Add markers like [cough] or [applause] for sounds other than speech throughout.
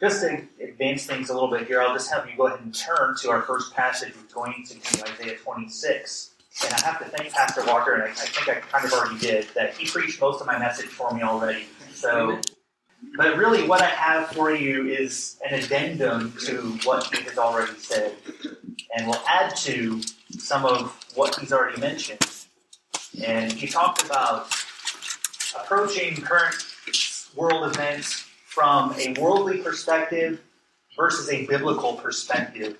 just to advance things a little bit here, I'll just have you go ahead and turn to our first passage. We're going to be Isaiah 26. And I have to thank Pastor Walker, and I, I think I kind of already did, that he preached most of my message for me already. So, but really, what I have for you is an addendum to what he has already said, and will add to some of what he's already mentioned. And he talked about approaching current world events from a worldly perspective versus a biblical perspective.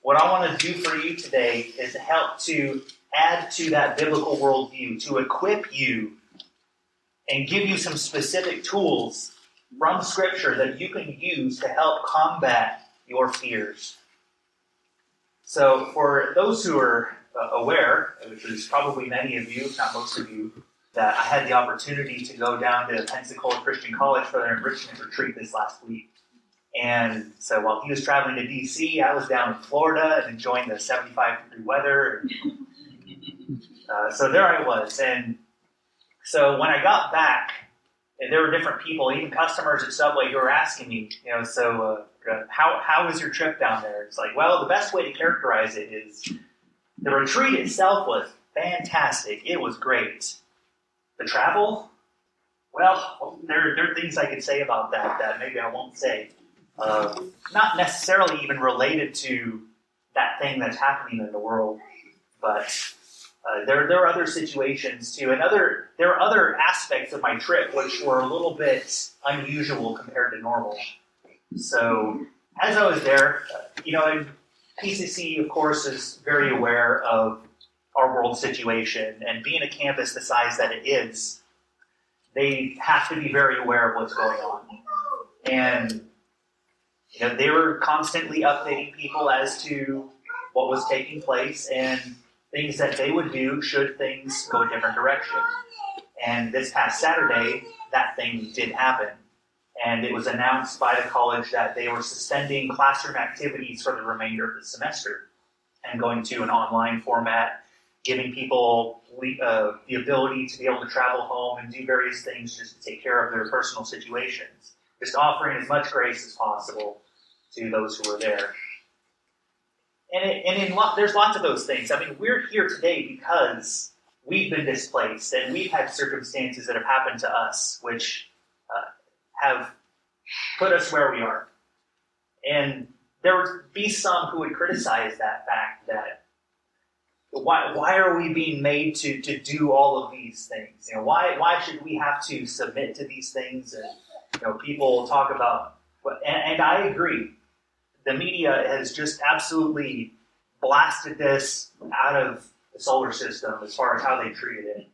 What I want to do for you today is help to add to that biblical worldview, to equip you and give you some specific tools from Scripture that you can use to help combat your fears. So, for those who are uh, aware, which is probably many of you, if not most of you, that I had the opportunity to go down to Pensacola Christian College for their enrichment retreat this last week. And so while he was traveling to DC, I was down in Florida and enjoying the 75 degree weather. Uh, so there I was. And so when I got back, there were different people, even customers at Subway, who were asking me, you know, so uh, how, how was your trip down there? It's like, well, the best way to characterize it is the retreat itself was fantastic. It was great. The travel, well, there, there are things I could say about that that maybe I won't say. Uh, not necessarily even related to that thing that's happening in the world, but uh, there, there are other situations too, and other there are other aspects of my trip which were a little bit unusual compared to normal. So as I was there, uh, you know, PCC of course is very aware of our world situation, and being a campus the size that it is, they have to be very aware of what's going on. And you know, they were constantly updating people as to what was taking place and things that they would do should things go a different direction. And this past Saturday, that thing did happen. And it was announced by the college that they were suspending classroom activities for the remainder of the semester and going to an online format giving people uh, the ability to be able to travel home and do various things just to take care of their personal situations. Just offering as much grace as possible to those who are there. And, it, and lo- there's lots of those things. I mean, we're here today because we've been displaced and we've had circumstances that have happened to us which uh, have put us where we are. And there would be some who would criticize that fact that why, why are we being made to, to do all of these things? You know, why, why should we have to submit to these things? And, you know, people talk about, and, and I agree. The media has just absolutely blasted this out of the solar system as far as how they treated it.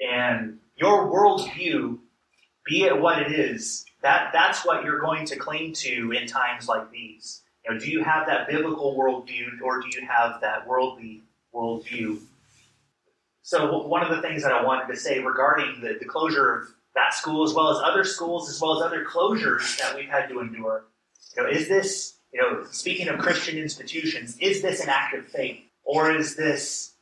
And your worldview, be it what it is, that, that's what you're going to cling to in times like these. You know, do you have that biblical worldview or do you have that worldly worldview. So one of the things that I wanted to say regarding the, the closure of that school, as well as other schools, as well as other closures that we've had to endure, you know, is this, you know, speaking of Christian institutions, is this an act of faith, or is this,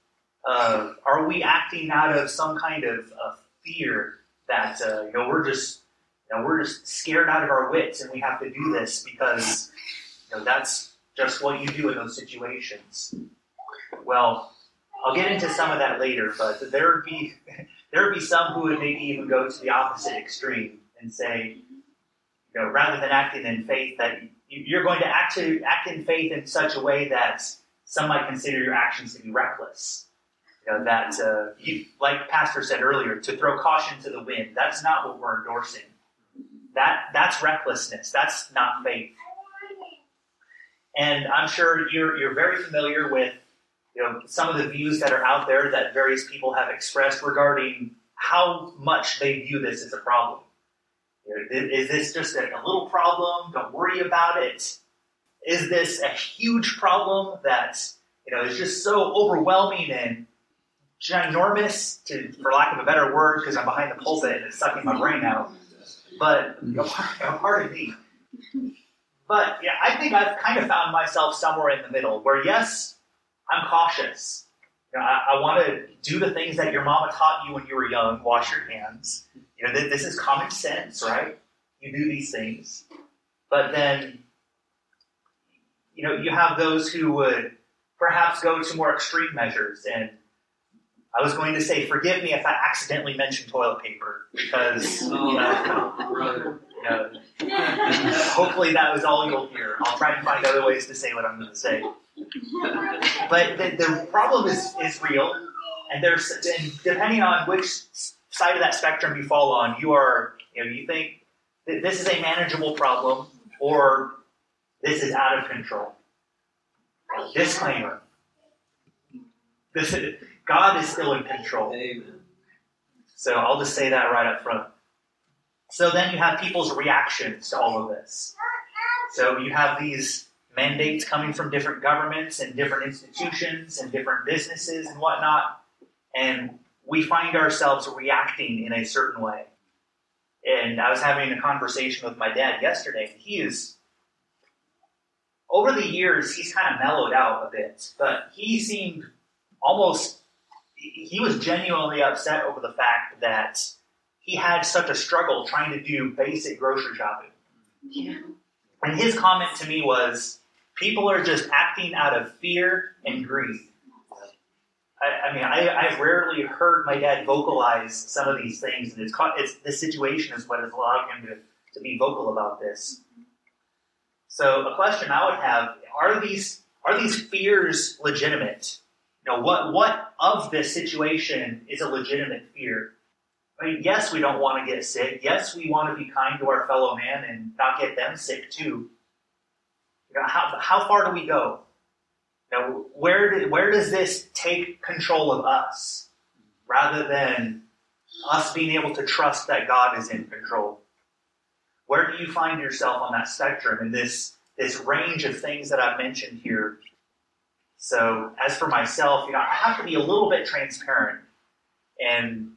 uh, are we acting out of some kind of uh, fear that uh, you know we're just, you know, we're just scared out of our wits and we have to do this because, you know, that's just what you do in those situations. Well, I'll get into some of that later, but there would be there would be some who would maybe even go to the opposite extreme and say, you know, rather than acting in faith, that you're going to act to act in faith in such a way that some might consider your actions to be reckless. You know, that uh, you, like Pastor said earlier, to throw caution to the wind. That's not what we're endorsing. That that's recklessness. That's not faith. And I'm sure you're you're very familiar with you know, some of the views that are out there that various people have expressed regarding how much they view this as a problem. You know, is this just a, little problem? Don't worry about it. Is this a huge problem that you know is just so overwhelming and ginormous, to, for lack of a better word, because I'm behind the pulpit and it's sucking my brain out. But you know, pardon me. But yeah, I think I've kind of found myself somewhere in the middle, where yes, I'm cautious. You know, I, I want to do the things that your mama taught you when you were young. Wash your hands. You know, th- this is common sense, right? You do these things. But then, you know, you have those who would perhaps go to more extreme measures. And I was going to say, forgive me if I accidentally mentioned toilet paper, because [laughs] Oh, uh, brother. you know, hopefully that was all you'll hear. I'll try and find other ways to say what I'm going to say. But the, the problem is, is real, and there's and depending on which side of that spectrum you fall on, you are you know you think that this is a manageable problem or this is out of control. Disclaimer: This is, God is still in control. Amen. So I'll just say that right up front. So then you have people's reactions to all of this. So you have these mandates coming from different governments and different institutions and different businesses and whatnot, and we find ourselves reacting in a certain way. And I was having a conversation with my dad yesterday. He is, over the years, he's kind of mellowed out a bit, but he seemed almost he was genuinely upset over the fact that he had such a struggle trying to do basic grocery shopping. Yeah. And his comment to me was, people are just acting out of fear and greed. I, I mean, I, I've rarely heard my dad vocalize some of these things, and it's, caught, it's this situation is what has allowed him to, to be vocal about this. So, a question I would have: Are these are these fears legitimate? You know, what what of this situation is a legitimate fear? I mean, yes, we don't want to get sick. Yes, we want to be kind to our fellow man and not get them sick too. You know, how how far do we go? You know, where did, where does this take control of us, rather than us being able to trust that God is in control? Where do you find yourself on that spectrum in this this range of things that I've mentioned here? So, as for myself, you know, I have to be a little bit transparent, and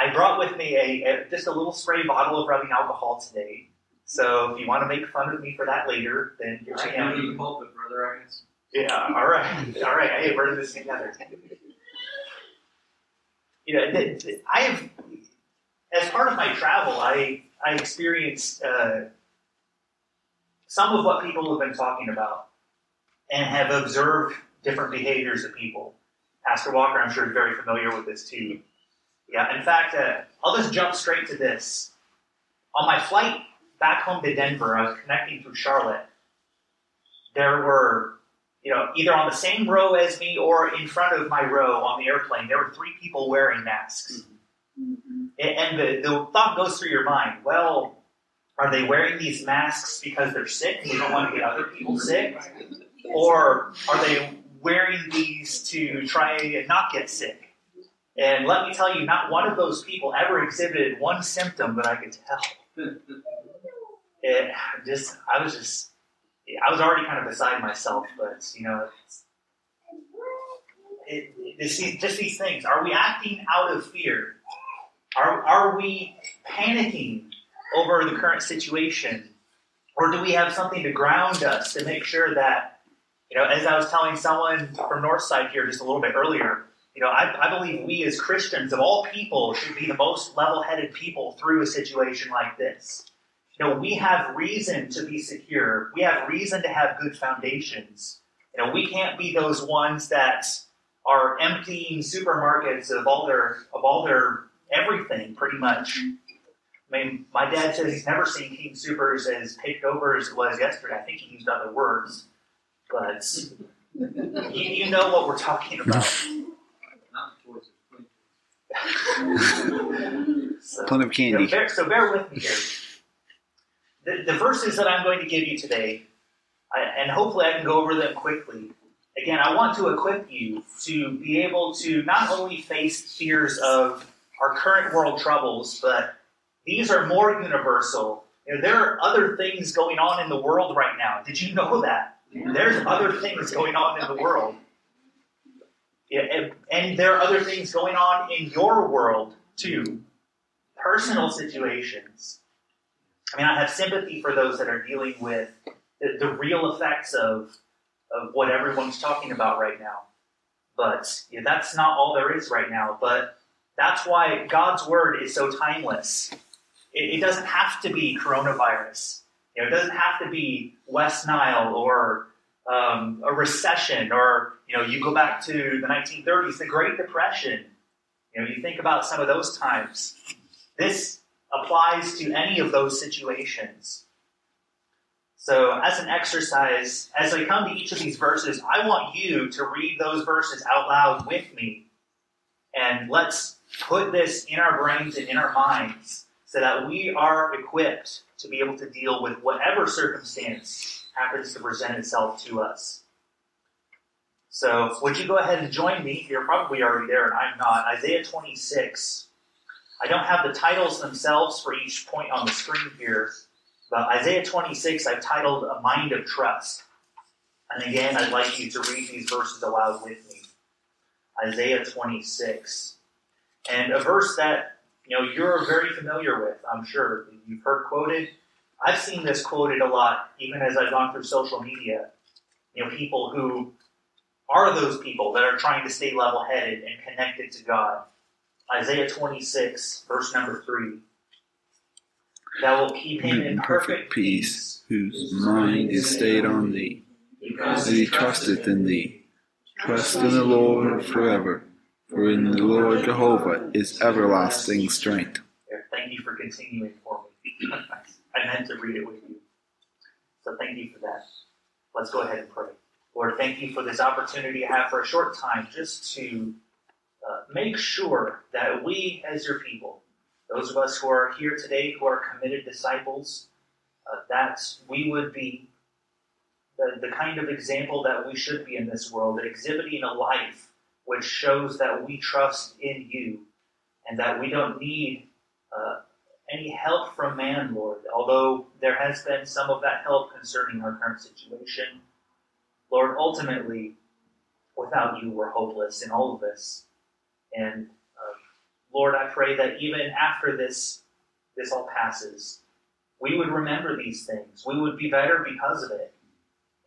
I, I brought with me a, a just a little spray bottle of rubbing alcohol today. So, if you want to make fun of me for that later, then here I I am. pulpit, brother, I guess. Yeah, all right, all right. Hey, we're in this together. You know, I have, as part of my travel, I I experienced uh, some of what people have been talking about, and have observed different behaviors of people. Pastor Walker, I'm sure, is very familiar with this too. Yeah, in fact, uh, I'll just jump straight to this. On my flight back home to Denver, I was connecting through Charlotte. There were you know, either on the same row as me or in front of my row on the airplane, there were three people wearing masks. Mm-hmm. Mm-hmm. And the, the thought goes through your mind, well, are they wearing these masks because they're sick and they don't want to get other people sick? Or are they wearing these to try and not get sick? And let me tell you, not one of those people ever exhibited one symptom that I could tell. [laughs] It [sighs] just, I was just, I was already kind of beside myself, but you know, it, these- just these things. Are we acting out of fear? Are are we panicking over the current situation, or do we have something to ground us to make sure that you know? As I was telling someone from Northside here just a little bit earlier, you know, I, I believe we as Christians of all people should be the most level-headed people through a situation like this. You know, we have reason to be secure. We have reason to have good foundations. You know, we can't be those ones that are emptying supermarkets of all their of all their everything, pretty much. I mean, my dad says he's never seen King Soopers as picked over as it was yesterday. I think he used other words, but you, you know what we're talking about. Not towards it. So, Ton of you know, candy. bear, so bear with me here. The, the verses that I'm going to give you today, I, and hopefully I can go over them quickly. Again, I want to equip you to be able to not only face fears of our current world troubles, but these are more universal. You know, there are other things going on in the world right now. Did you know that? There's other things going on in the world. Yeah, and, and there are other things going on in your world too. Personal situations. I mean, I have sympathy for those that are dealing with the, the real effects of of what everyone's talking about right now. But yeah, that's not all there is right now. But that's why God's word is so timeless. It, it doesn't have to be coronavirus. You know, it doesn't have to be West Nile or um, a recession, or you know, you go back to the 1930s, the Great Depression. You know, you think about some of those times. This applies to any of those situations. So, as an exercise, as I come to each of these verses, I want you to read those verses out loud with me. And let's put this in our brains and in our minds so that we are equipped to be able to deal with whatever circumstance happens to present itself to us. So, would you go ahead and join me? You're probably already there, and I'm not. Isaiah 26. I don't have the titles themselves for each point on the screen here, but Isaiah 26 I've titled A Mind of Trust. And again, I'd like you to read these verses aloud with me. Isaiah 26. And a verse that you know you're very familiar with, I'm sure. You've heard quoted. I've seen this quoted a lot, even as I've gone through social media. You know, people who are those people that are trying to stay level headed and connected to God. Isaiah 26, verse number 3. That will keep him in perfect peace, whose mind is stayed on thee, because he trusteth in thee. Trust in the Lord forever, for in the Lord Jehovah is everlasting strength. Thank you for continuing for me. [laughs] I meant to read it with you. So thank you for that. Let's go ahead and pray. Lord, thank you for this opportunity I have for a short time just to uh, make sure that we, as your people, those of us who are here today who are committed disciples, uh, that we would be the, the kind of example that we should be in this world, exhibiting a life which shows that we trust in you and that we don't need uh, any help from man, Lord, although there has been some of that help concerning our current situation. Lord, ultimately, without you, we're hopeless in all of this. And uh, Lord, I pray that even after this, this all passes, we would remember these things. We would be better because of it.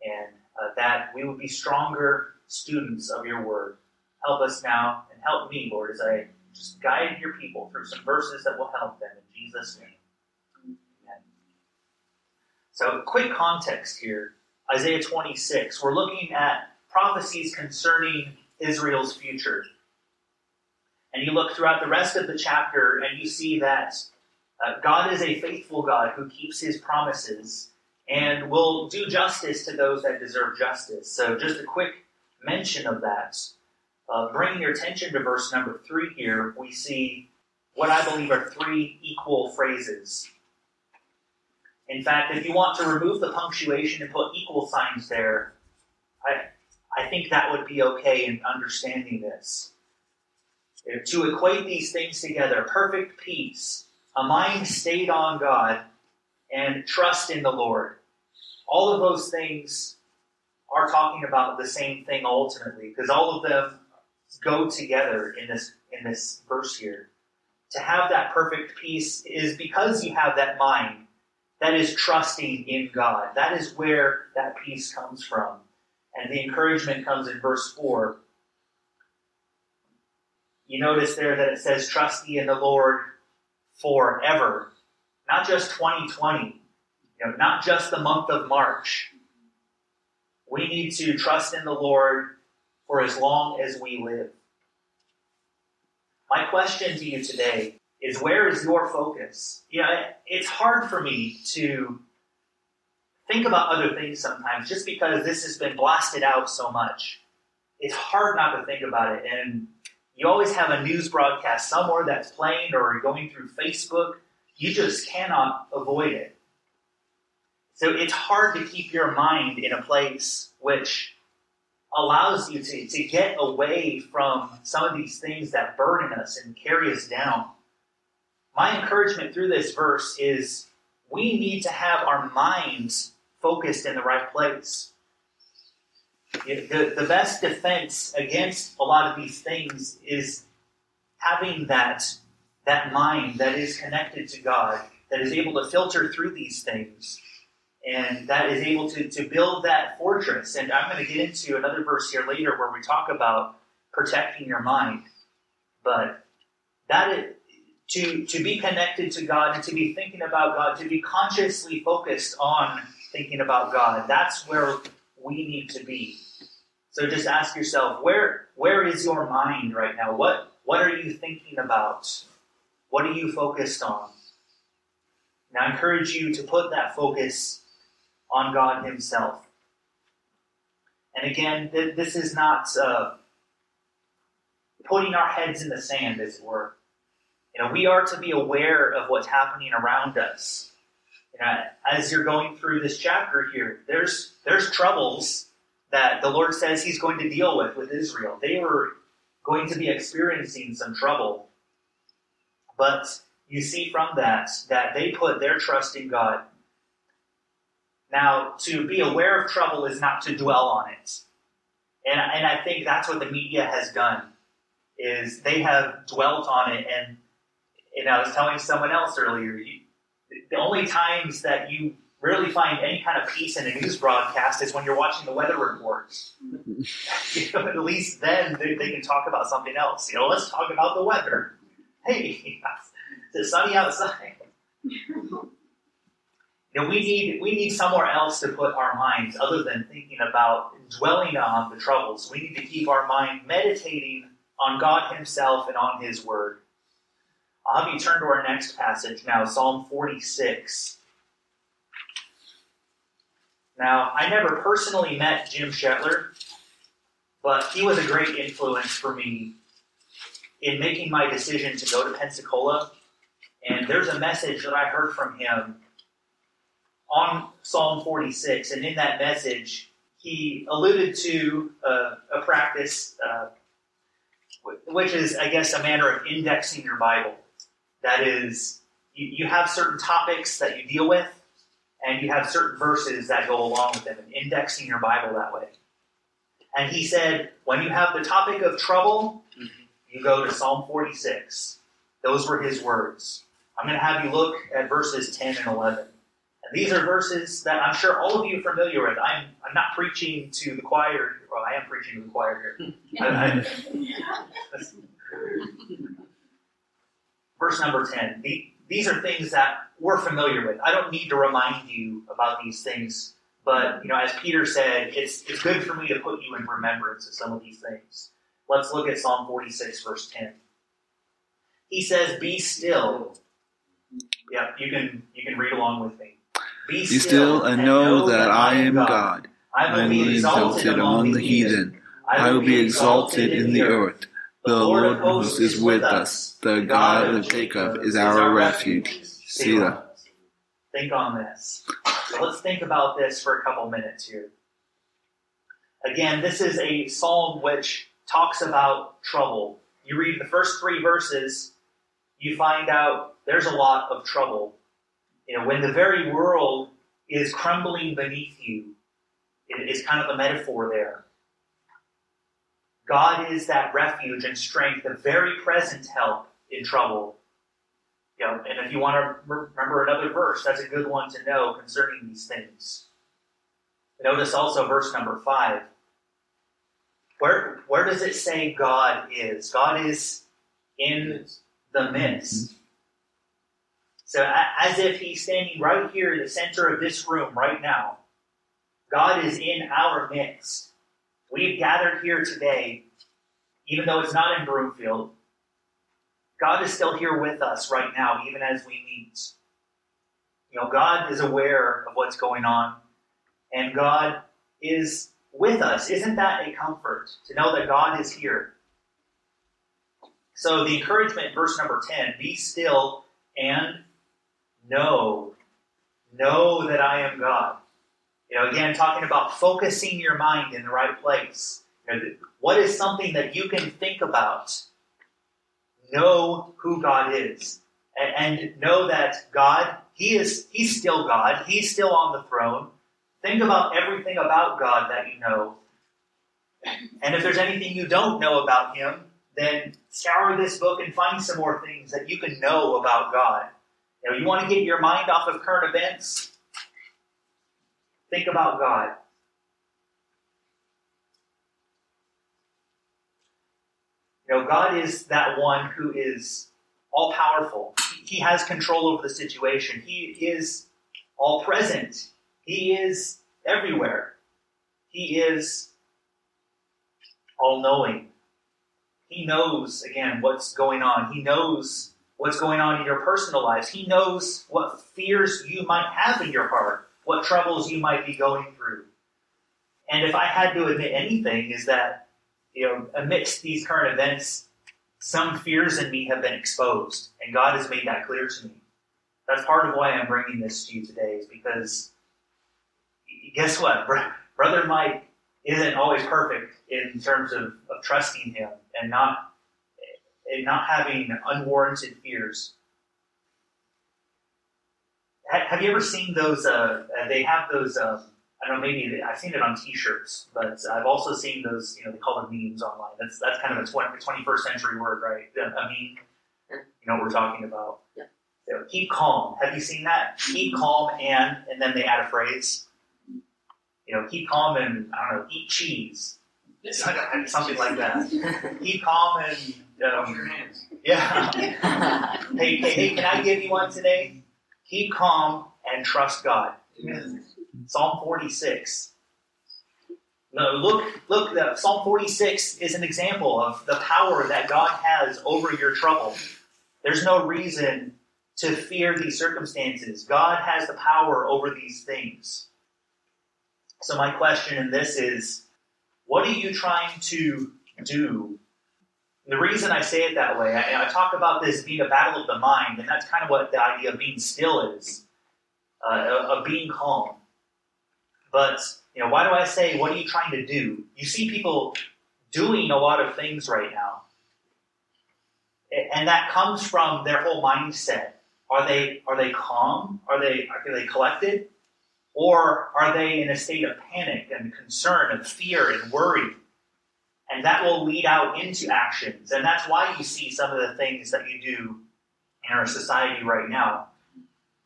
And uh, that we would be stronger students of your word. Help us now and help me, Lord, as I just guide your people through some verses that will help them in Jesus' name. Amen. So, quick context here Isaiah 26. We're looking at prophecies concerning Israel's future. And you look throughout the rest of the chapter and you see that uh, God is a faithful God who keeps his promises and will do justice to those that deserve justice. So, just a quick mention of that. Uh, bringing your attention to verse number three here, we see what I believe are three equal phrases. In fact, if you want to remove the punctuation and put equal signs there, I, I think that would be okay in understanding this. To equate these things together, perfect peace, a mind stayed on God, and trust in the Lord. All of those things are talking about the same thing ultimately, because all of them go together in this in this verse here. To have that perfect peace is because you have that mind that is trusting in God. That is where that peace comes from. And the encouragement comes in verse 4. You notice there that it says, Trust ye in the Lord forever. Not just 2020, you know, not just the month of March. We need to trust in the Lord for as long as we live. My question to you today is where is your focus? You know, it's hard for me to think about other things sometimes just because this has been blasted out so much. It's hard not to think about it. And you always have a news broadcast somewhere that's playing or going through Facebook. You just cannot avoid it. So it's hard to keep your mind in a place which allows you to, to get away from some of these things that burden us and carry us down. My encouragement through this verse is we need to have our minds focused in the right place. The, the best defense against a lot of these things is having that, that mind that is connected to God, that is able to filter through these things, and that is able to, to build that fortress. And I'm going to get into another verse here later where we talk about protecting your mind. But that is, to, to be connected to God and to be thinking about God, to be consciously focused on thinking about God. That's where we need to be. So just ask yourself, where where is your mind right now? What what are you thinking about? What are you focused on? And I encourage you to put that focus on God Himself. And again, th- this is not uh, putting our heads in the sand, as it were. You know, we are to be aware of what's happening around us. You know, as you're going through this chapter here, there's there's troubles that the Lord says He's going to deal with with Israel. They were going to be experiencing some trouble, but you see from that that they put their trust in God. Now, to be aware of trouble is not to dwell on it. And, and I think that's what the media has done, is they have dwelt on it. And, and I was telling someone else earlier, you, the only times that you really find any kind of peace in a news broadcast is when you're watching the weather reports. [laughs] you know, at least then they, they, can talk about something else. You know, let's talk about the weather. Hey, [laughs] is it sunny outside? You know, we need we need somewhere else to put our minds other than thinking about dwelling on the troubles. We need to keep our mind meditating on God Himself and on His Word. I'll have you turn to our next passage now, Psalm 46. Now, I never personally met Jim Schettler, but he was a great influence for me in making my decision to go to Pensacola. And there's a message that I heard from him on Psalm 46, and in that message, he alluded to a practice, uh, which is, I guess, a manner of indexing your Bible. That is, you, you have certain topics that you deal with, and you have certain verses that go along with them, and indexing your Bible that way. And he said, when you have the topic of trouble, mm-hmm. you go to Psalm 46. Those were his words. I'm going to have you look at verses 10 and 11. And these are verses that I'm sure all of you are familiar with. I'm, I'm not preaching to the choir. Well, I am preaching to the choir here. [laughs] I, I, verse number 10. The, these are things that we're familiar with. I don't need to remind you about these things, but you know, as Peter said, it's it's good for me to put you in remembrance of some of these things. Let's look at Psalm 46, verse 10. He says, Be still. Yeah, you can you can read along with me. Be, Be still, and know that I am God. God. I will be exalted among the heathen. I will be exalted in the earth. The Lord of hosts is with us. The God of Jacob is our refuge. Selah. Think on this. So let's think about this for a couple minutes here. Again, this is a psalm which talks about trouble. You read the first three verses, you find out there's a lot of trouble. You know, when the very world is crumbling beneath you, it is kind of the metaphor there. God is that refuge and strength, a very present help in trouble. You know, and if you want to remember another verse, that's a good one to know concerning these things. Notice also verse number five. Where, where does it say God is? God is in the midst. Mm-hmm. So, as if He's standing right here in the center of this room right now, God is in our midst. We've gathered here today, even though it's not in Broomfield. God is still here with us right now, even as we meet. You know, God is aware of what's going on, and God is with us. Isn't that a comfort to know that God is here? So, the encouragement, verse number 10 be still and know. Know that I am God. You know, again, talking about focusing your mind in the right place. You know, what is something that you can think about? Know who God is. And, and know that God, He is He's still God. He's still on the throne. Think about everything about God that you know. And if there's anything you don't know about Him, then scour this book and find some more things that you can know about God. You know, you want to get your mind off of current events? Think about God. You know, God is that one who is all powerful. He has control over the situation. He is all present. He is everywhere. He is all knowing. He knows, again, what's going on. He knows what's going on in your personal lives. He knows what fears you might have in your heart, what troubles you might be going through. And if I had to admit anything, is that, you know, amidst these current events, some fears in me have been exposed, and God has made that clear to me. That's part of why I'm bringing this to you today, is because guess what? Brother Mike isn't always perfect in terms of, of trusting him and not and not having unwarranted fears. Have you ever seen those? Uh, they have those. Uh, I don't know. Maybe I've seen it on T-shirts, but I've also seen those. You know, they call them memes online. That's that's kind of a 20, 21st century word, right? A meme. You know what we're talking about. Yeah. So keep calm. Have you seen that? Keep calm and and then they add a phrase. You know, keep calm and I don't know, eat cheese. Something like that. [laughs] keep calm and um, your hands. yeah. [laughs] hey, hey, hey, can I give you one today? Keep calm and trust God. Psalm 46. No, look, look, the, Psalm 46 is an example of the power that God has over your trouble. There's no reason to fear these circumstances. God has the power over these things. So, my question in this is what are you trying to do? The reason I say it that way, I, I talk about this being a battle of the mind, and that's kind of what the idea of being still is, uh, of being calm. But you know, why do I say what are you trying to do? You see people doing a lot of things right now. And that comes from their whole mindset. Are they are they calm? Are they are they collected? Or are they in a state of panic and concern and fear and worry? And that will lead out into actions. And that's why you see some of the things that you do in our society right now.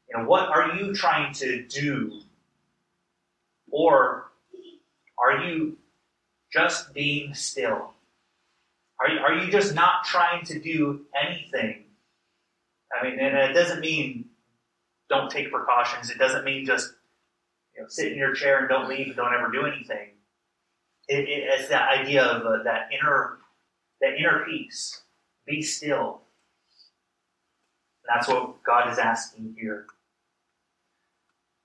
You know, what are you trying to do or are you just being still? Are you, are you just not trying to do anything? I mean, and it doesn't mean don't take precautions. It doesn't mean just you know, sit in your chair and don't leave and don't ever do anything. It, it, it's that idea of uh, that inner that inner peace. Be still. That's what God is asking here.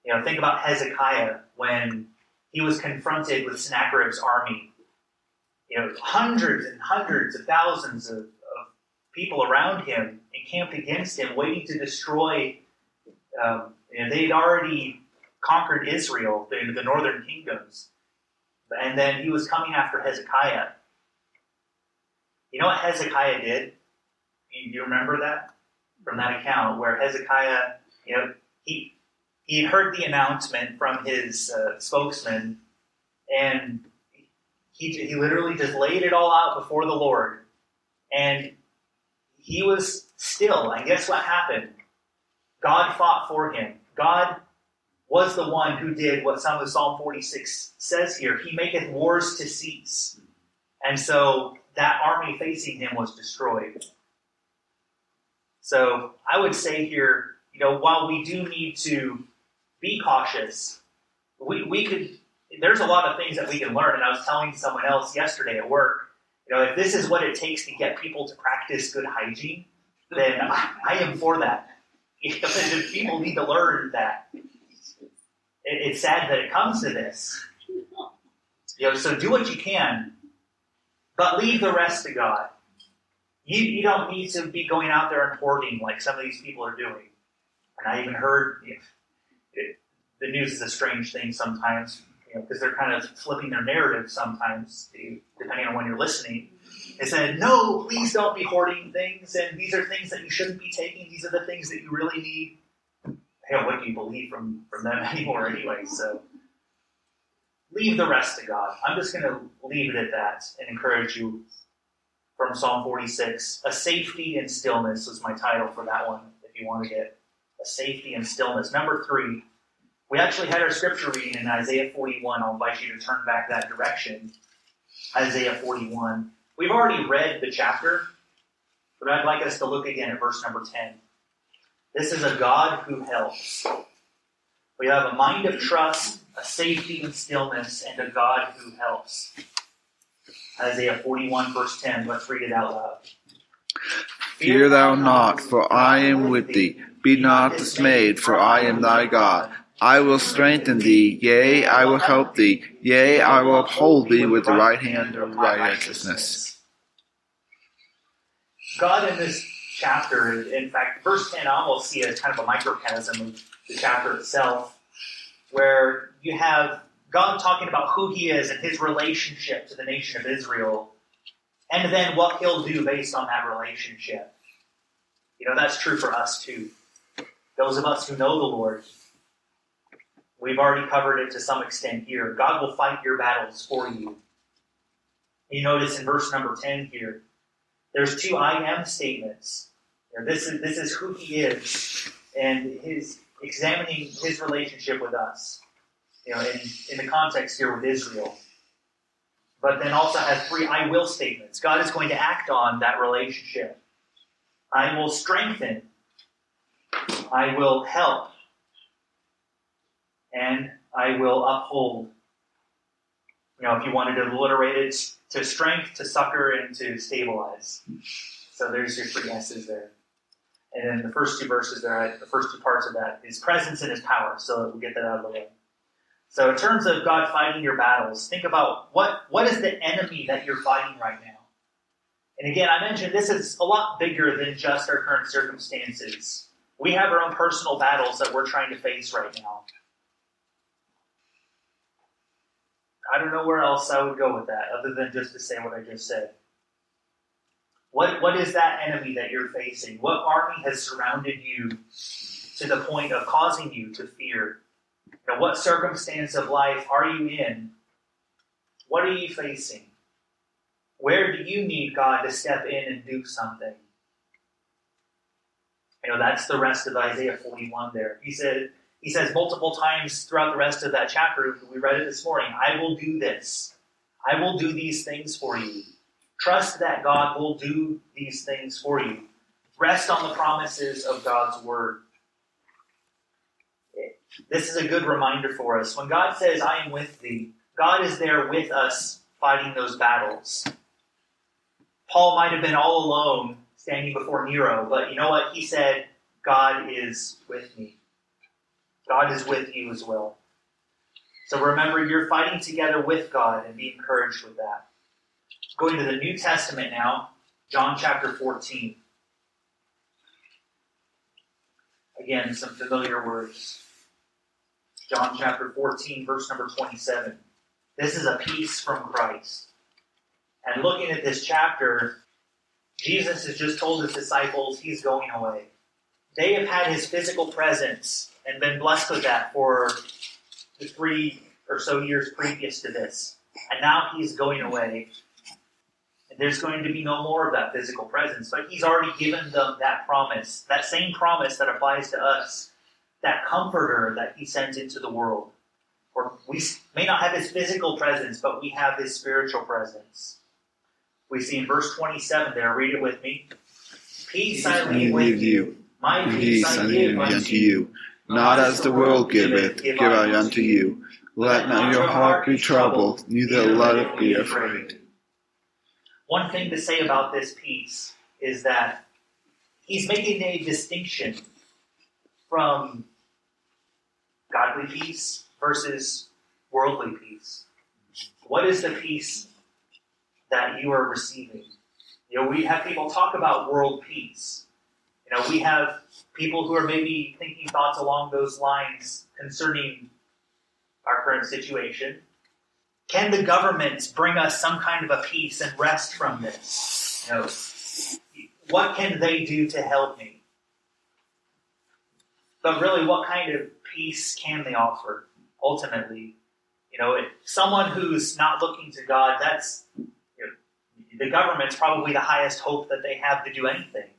You know, think about Hezekiah when he was confronted with Sennacherib's army. You know, hundreds and hundreds of thousands of, of people around him encamped against him, waiting to destroy. Um, and they'd already conquered Israel, the, the northern kingdoms. And then he was coming after Hezekiah. You know what Hezekiah did? Do you remember that from that account where Hezekiah, you know, he he heard the announcement from his uh, spokesman, and he, he literally just laid it all out before the Lord. And he was still. And guess what happened? God fought for him. God was the one who did what some of Psalm 46 says here. He maketh wars to cease. And so that army facing him was destroyed. So I would say here, you know, while we do need to be cautious. We, we could, there's a lot of things that we can learn. And I was telling someone else yesterday at work, you know, if this is what it takes to get people to practice good hygiene, then I, I am for that. [laughs] If people need to learn that. It, it's sad that it comes to this. You know, so do what you can, but leave the rest to God. You, you don't need to be going out there and hoarding like some of these people are doing. And I even heard, you know, the news is a strange thing sometimes, you know, because they're kind of flipping their narrative sometimes, depending on when you're listening. They said, no, please don't be hoarding things, and these are things that you shouldn't be taking. These are the things that you really need. Hell, what do you believe from, from them [laughs] anymore anyway? So leave the rest to God. I'm just going to leave it at that and encourage you from Psalm 46. A safety and stillness was my title for that one, if you wanted it. A safety and stillness. Number three, we actually had our scripture reading in Isaiah 41. I'll invite you to turn back that direction. Isaiah 41. We've already read the chapter, But I'd like us to look again at verse number 10. This is a God who helps. We have a mind of trust, a safety and stillness, and a God who helps. Isaiah 41, verse 10. Let's read it out loud. Fear thou not, for I am with thee. Be not dismayed, for I am thy God. I will strengthen thee, yea, I will help thee, yea, I will uphold thee with the right hand of righteousness. God in this chapter, in fact, verse 10 I almost see as kind of a microcosm of the chapter itself, where you have God talking about who he is and his relationship to the nation of Israel, and then what he'll do based on that relationship. You know, that's true for us too. Those of us who know the Lord, We've already covered it to some extent here. God will fight your battles for you. You notice in verse number 10 here, there's two I am statements. Know, this, is, this is who he is and his examining his relationship with us. You know, in, in the context here with Israel. But then also has three I will statements. God is going to act on that relationship. I will strengthen. I will help and I will uphold. You know, if you wanted to alliterate it to strength, to succor, and to stabilize. So there's your three S's there. And then the first two verses there, the first two parts of that, his presence and his power. So we'll get that out of the way. So in terms of God fighting your battles, think about what, what is the enemy that you're fighting right now? And again, I mentioned this is a lot bigger than just our current circumstances. We have our own personal battles that we're trying to face right now. I don't know where else I would go with that other than just to say what I just said. What, what is that enemy that you're facing? What army has surrounded you to the point of causing you to fear? What circumstance of life are you in? What are you facing? Where do you need God to step in and do something? You know, that's the rest of Isaiah 41 there. He said, he says multiple times throughout the rest of that chapter, we read it this morning, I will do this. I will do these things for you. Trust that God will do these things for you. Rest on the promises of God's word. This is a good reminder for us. When God says, I am with thee, God is there with us fighting those battles. Paul might have been all alone standing before Nero, but you know what? He said, God is with me. God is with you as well. So remember, you're fighting together with God and be encouraged with that. Going to the New Testament now, John chapter 14. Again, some familiar words. John chapter 14, verse number 27. This is a peace from Christ. And looking at this chapter, Jesus has just told his disciples he's going away. They have had his physical presence and been blessed with that for the three or so years previous to this. And now he's going away. There's going to be no more of that physical presence. But he's already given them that promise, that same promise that applies to us, that comforter that he sends into the world. Or we may not have his physical presence, but we have his spiritual presence. We see in verse 27 there, read it with me. Peace I leave with you. My peace I give unto you. Not as the world giveth, give I unto you. Let not your heart be troubled, neither let it be afraid. One thing to say about this peace is that he's making a distinction from godly peace versus worldly peace. What is the peace that you are receiving? You know, we have people talk about world peace. You know, we have people who are maybe thinking thoughts along those lines concerning our current situation. Can the governments bring us some kind of a peace and rest from this? Know, what can they do to help me? But really, what kind of peace can they offer ultimately? You know, someone who's not looking to God, that's you know, the government's probably the highest hope that they have to do anything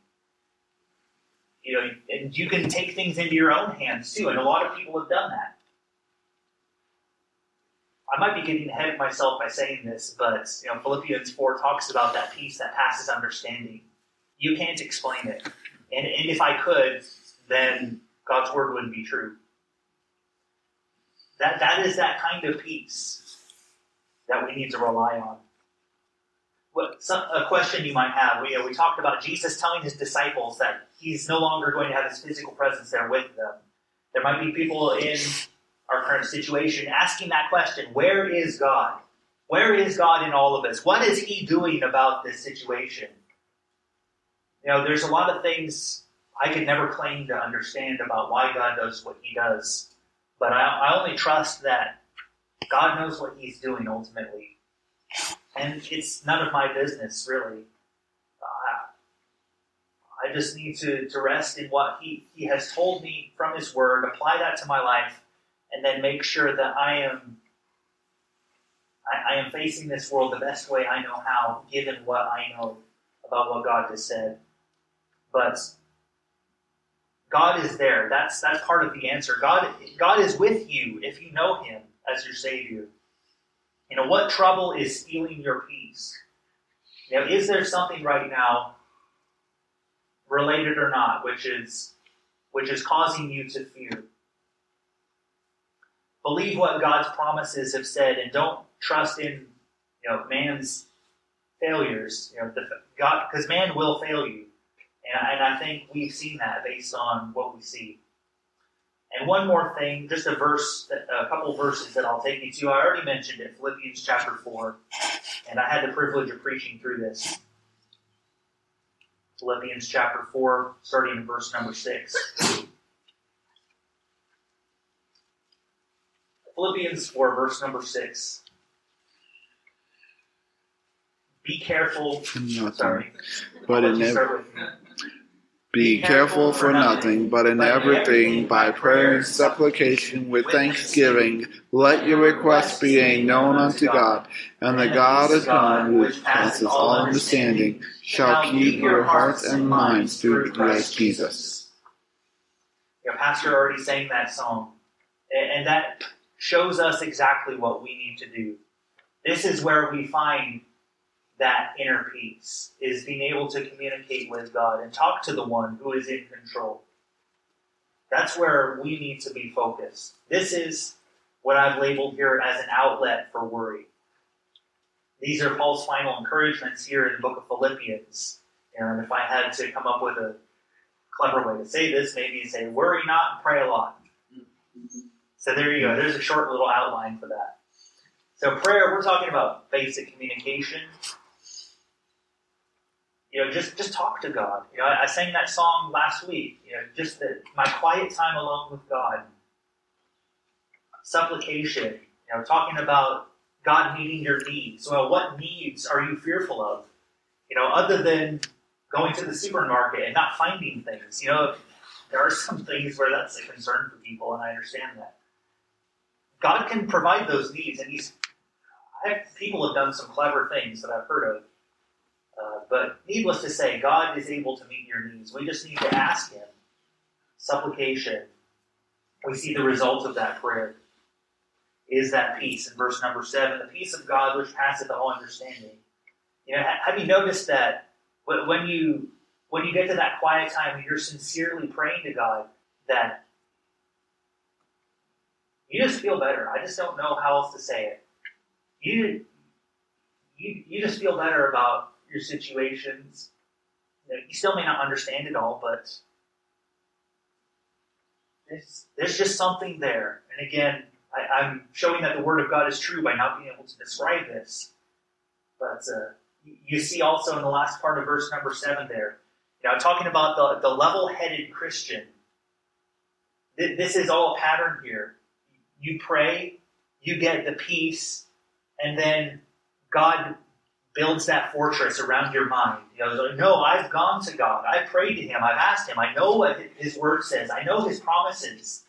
you know, and you can take things into your own hands too, and a lot of people have done that. I might be getting ahead of myself by saying this, but you know, Philippians four talks about that peace that passes understanding. You can't explain it. And, and if I could, then God's word wouldn't be true. That, that is that kind of peace that we need to rely on. What, some, a question you might have, we, you know, we talked about Jesus telling his disciples that he's no longer going to have his physical presence there with them. There might be people in our current situation asking that question where is God? Where is God in all of this? What is he doing about this situation? You know, there's a lot of things I could never claim to understand about why God does what he does. But I, I only trust that God knows what he's doing ultimately. And it's none of my business, really. I just need to, to rest in what he, he has told me from his word, apply that to my life, and then make sure that I am I, I am facing this world the best way I know how, given what I know about what God has said. But God is there. That's that's part of the answer. God God is with you if you know Him as your Savior. You know what trouble is stealing your peace? Know, is there something right now, related or not, which is which is causing you to fear? Believe what God's promises have said, and don't trust in you know man's failures. You know, the, God because man will fail you. And, and I think we've seen that based on what we see. And one more thing, just a verse, a couple verses that I'll take you to. I already mentioned it, Philippians chapter 4, and I had the privilege of preaching through this. Philippians chapter 4, starting in verse number 6. Philippians 4, verse number 6. Be careful. Sorry. But in every, be careful for nothing, but in everything, by prayer and supplication with thanksgiving, let your requests be made known unto God, and the God of God, which passes all understanding, shall keep your hearts and minds through Christ Jesus. Your pastor already sang that song, and that shows us exactly what we need to do. This is where we find that inner peace is being able to communicate with God and talk to the one who is in control. That's where we need to be focused. This is what I've labeled here as an outlet for worry. These are Paul's final encouragements here in the book of Philippians. And if I had to come up with a clever way to say this, maybe say, worry not and pray a lot. So there you go. There's a short little outline for that. So prayer, we're talking about basic communication, you know, just just talk to God. You know, I, I sang that song last week. You know, just the, my quiet time alone with God. Supplication. You know, talking about God meeting your needs. Well, what needs are you fearful of? You know, other than going to the supermarket and not finding things. You know, there are some things where that's a concern for people, and I understand that. God can provide those needs, and He's. I have, people have done some clever things that I've heard of uh, but needless to say, God is able to meet your needs. We just need to ask Him. Supplication. We see the result of that prayer is that peace in verse number seven, the peace of God which passeth all understanding. You know, have you noticed that when you when you get to that quiet time and you're sincerely praying to God, that you just feel better. I just don't know how else to say it. You you, you just feel better about your situations. You, still may not understand it all, but there's, there's just something there. And again, I, am showing that the Word of God is true by not being able to describe this. But uh, you see also in the last part of verse number seven there, you know, talking about the, the level-headed Christian. This is all a pattern here. You pray, you get the peace, and then God builds that fortress around your mind. You know, like, no, I've gone to God. I prayed to Him. I've asked Him. I know what His Word says. I know His promises.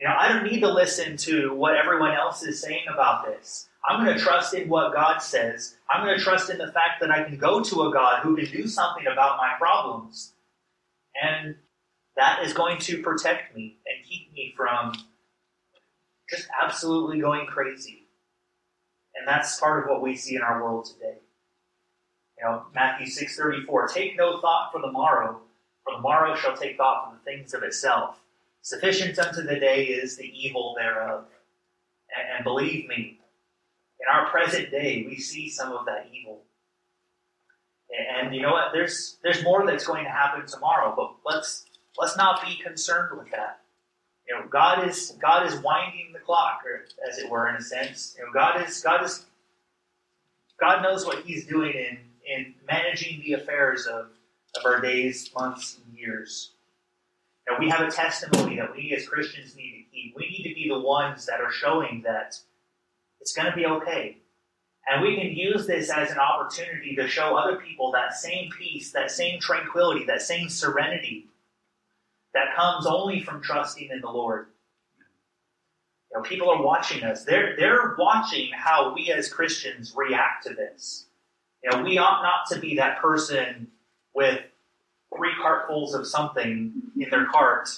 You know, I don't need to listen to what everyone else is saying about this. I'm going to trust in what God says. I'm going to trust in the fact that I can go to a God who can do something about my problems. And that is going to protect me and keep me from just absolutely going crazy. And that's part of what we see in our world today. You know, Matthew 6.34, Take no thought for the morrow, for the morrow shall take thought for the things of itself. Sufficient unto the day is the evil thereof. And, and believe me, in our present day, we see some of that evil. And, and you know what? There's there's more that's going to happen tomorrow, but let's let's not be concerned with that. You know, God is God is winding the clock, or as it were, in a sense. You know, God is God is God knows what He's doing in in managing the affairs of, of our days, months, and years. Now we have a testimony that we as Christians need to keep. We need to be the ones that are showing that it's going to be okay. And we can use this as an opportunity to show other people that same peace, that same tranquility, that same serenity that comes only from trusting in the Lord. You know, people are watching us. They're, they're watching how we as Christians react to this. You know, we ought not to be that person with three cartfuls of something in their cart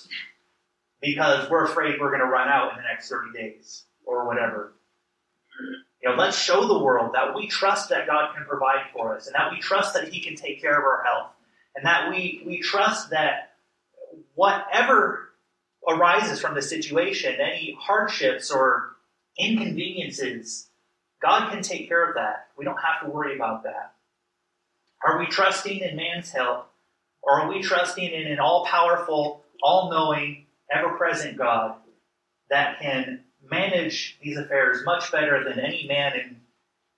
because we're afraid we're going to run out in the next 30 days or whatever. You know, let's show the world that we trust that God can provide for us and that we trust that He can take care of our health and that we, we trust that whatever arises from the situation, any hardships or inconveniences, God can take care of that. We don't have to worry about that. Are we trusting in man's help or are we trusting in an all powerful, all knowing, ever present God that can manage these affairs much better than any man in,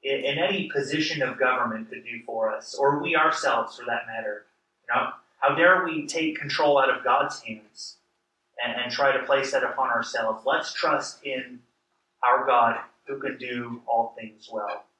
in, any position of government could do for us, or we ourselves for that matter? You know, how dare we take control out of God's hands and, and try to place that upon ourselves? Let's trust in our God who can do all things well.